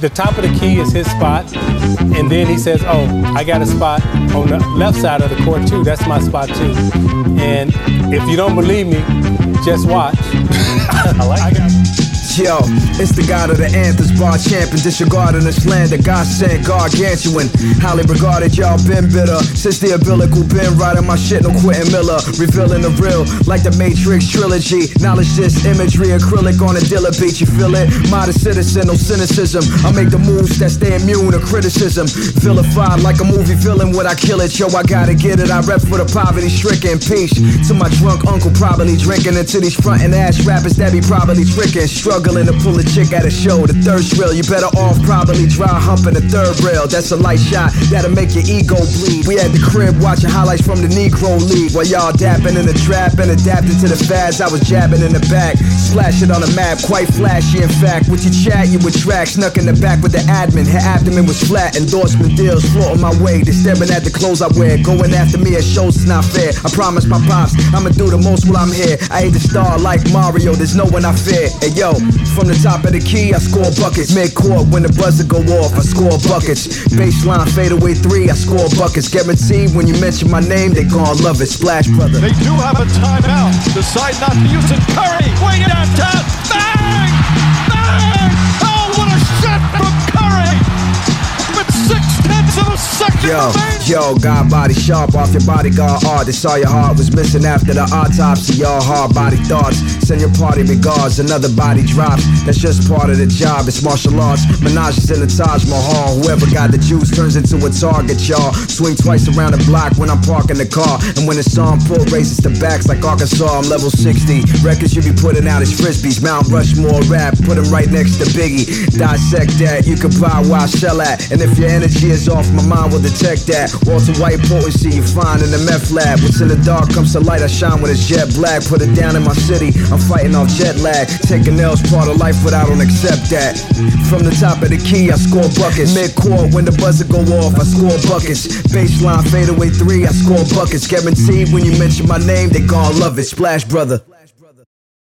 The top of the key is his spot, and then he says, "Oh, I got a spot on the left side of the court too. That's my spot too." And if you don't believe me, just watch. I like I Yo, it's the god of the anthems, bar champion, disregarding the slander. God sent gargantuan, highly regarded. Y'all been bitter since the umbilical been riding my shit. No quitting Miller, revealing the real like the Matrix trilogy. Knowledge this imagery, acrylic on a Dilla beat. You feel it? Modest citizen, no cynicism. I make the moves that stay immune to criticism. Vilified like a movie villain, would I kill it? Yo, I gotta get it. I rep for the poverty stricken. Peace to my drunk uncle, probably drinking into these frontin' ass rappers that be probably tricking, struggling to pull a chick at a show. The thirst real, you better off probably dry humping the third rail. That's a light shot that'll make your ego bleed. We at the crib watching highlights from the Negro League while y'all dapping in the trap and adapting to the fads. I was jabbing in the back, splash it on the map, quite flashy. In fact, with your chat, you would track, snuck in the back with the admin. Her abdomen was flat, endorsement deals floating my way. They staring at the clothes I wear, going after me at shows it's not fair. I promise my pops, I'ma do the most while I'm here. I ain't the star like Mario, there's no one I fear. Hey yo, from the top of the key, I score buckets. Mid court, when the buzzer go off, I score buckets. Baseline fadeaway three, I score buckets. Guaranteed when you mention my name, they gon' love it. Splash brother. They do have a timeout. Decide not to use it. Curry, way downtown. Yo, yo, got body sharp off your bodyguard art. They saw your heart was missing after the autopsy. Y'all hard body thoughts. Send your party regards. Another body drops. That's just part of the job. It's martial arts. Menages in the Taj Mahal. Whoever got the juice turns into a target, y'all. Swing twice around the block when I'm parking the car. And when it's on, pull races the backs like Arkansas. I'm level 60. Records you be putting out is frisbees. Mount Rushmore rap. put Put 'em right next to Biggie. Dissect that. You can buy I sell at. And if your energy is off, my mind will detect that. Walter White potency you find in the meth lab. What's in the dark comes to light. I shine when it's jet black. Put it down in my city. I'm fighting off jet lag. Taking L's part of life, but I don't accept that. From the top of the key, I score buckets. Mid court, when the buzzer go off, I score buckets. Baseline fadeaway three, I score buckets. Guaranteed when you mention my name, they gon' love it. Splash brother.